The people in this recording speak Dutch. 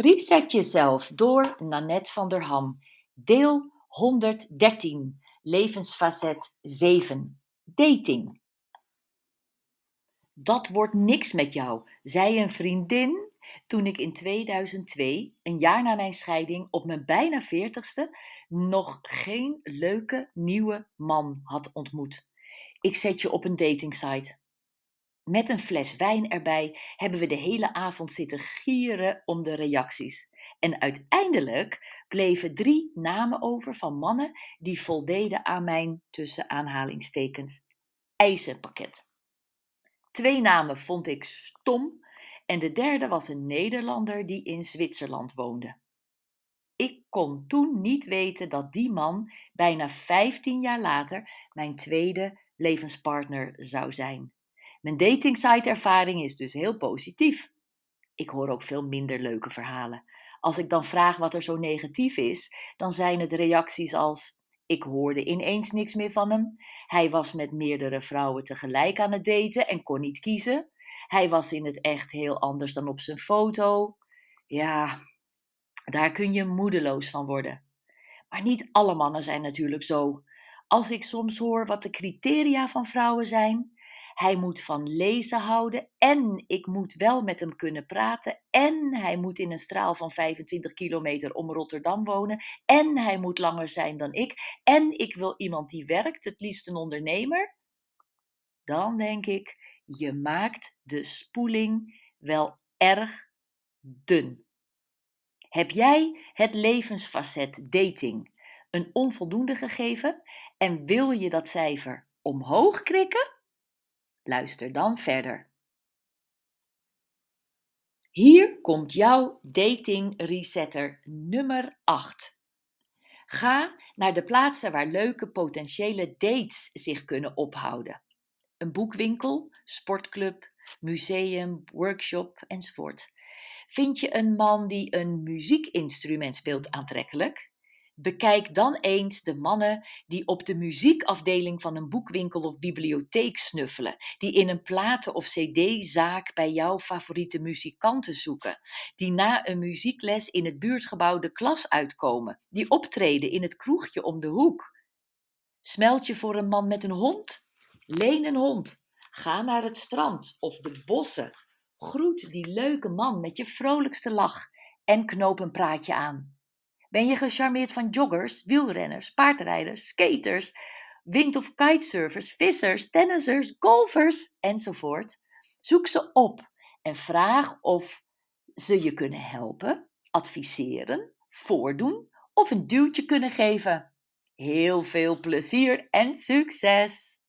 Reset jezelf door Nanette van der Ham. Deel 113. Levensfacet 7. Dating. Dat wordt niks met jou, zei een vriendin toen ik in 2002, een jaar na mijn scheiding, op mijn bijna veertigste, nog geen leuke nieuwe man had ontmoet. Ik zet je op een datingsite. Met een fles wijn erbij hebben we de hele avond zitten gieren om de reacties. En uiteindelijk bleven drie namen over van mannen die voldeden aan mijn tussen aanhalingstekens eisenpakket. Twee namen vond ik stom en de derde was een Nederlander die in Zwitserland woonde. Ik kon toen niet weten dat die man bijna 15 jaar later mijn tweede levenspartner zou zijn. Mijn datingsite-ervaring is dus heel positief. Ik hoor ook veel minder leuke verhalen. Als ik dan vraag wat er zo negatief is, dan zijn het reacties als: Ik hoorde ineens niks meer van hem. Hij was met meerdere vrouwen tegelijk aan het daten en kon niet kiezen. Hij was in het echt heel anders dan op zijn foto. Ja, daar kun je moedeloos van worden. Maar niet alle mannen zijn natuurlijk zo. Als ik soms hoor wat de criteria van vrouwen zijn, hij moet van lezen houden en ik moet wel met hem kunnen praten en hij moet in een straal van 25 kilometer om Rotterdam wonen en hij moet langer zijn dan ik en ik wil iemand die werkt, het liefst een ondernemer. Dan denk ik, je maakt de spoeling wel erg dun. Heb jij het levensfacet dating een onvoldoende gegeven en wil je dat cijfer omhoog krikken? Luister dan verder. Hier komt jouw dating resetter nummer 8. Ga naar de plaatsen waar leuke potentiële dates zich kunnen ophouden. Een boekwinkel, sportclub, museum, workshop enzovoort. Vind je een man die een muziekinstrument speelt aantrekkelijk? Bekijk dan eens de mannen die op de muziekafdeling van een boekwinkel of bibliotheek snuffelen, die in een platen- of cd-zaak bij jouw favoriete muzikanten zoeken, die na een muziekles in het buurtgebouw de klas uitkomen, die optreden in het kroegje om de hoek. Smelt je voor een man met een hond? Leen een hond. Ga naar het strand of de bossen. Groet die leuke man met je vrolijkste lach en knoop een praatje aan. Ben je gecharmeerd van joggers, wielrenners, paardrijders, skaters, wind- of kitesurfers, vissers, tennissers, golfers enzovoort? Zoek ze op en vraag of ze je kunnen helpen, adviseren, voordoen of een duwtje kunnen geven. Heel veel plezier en succes!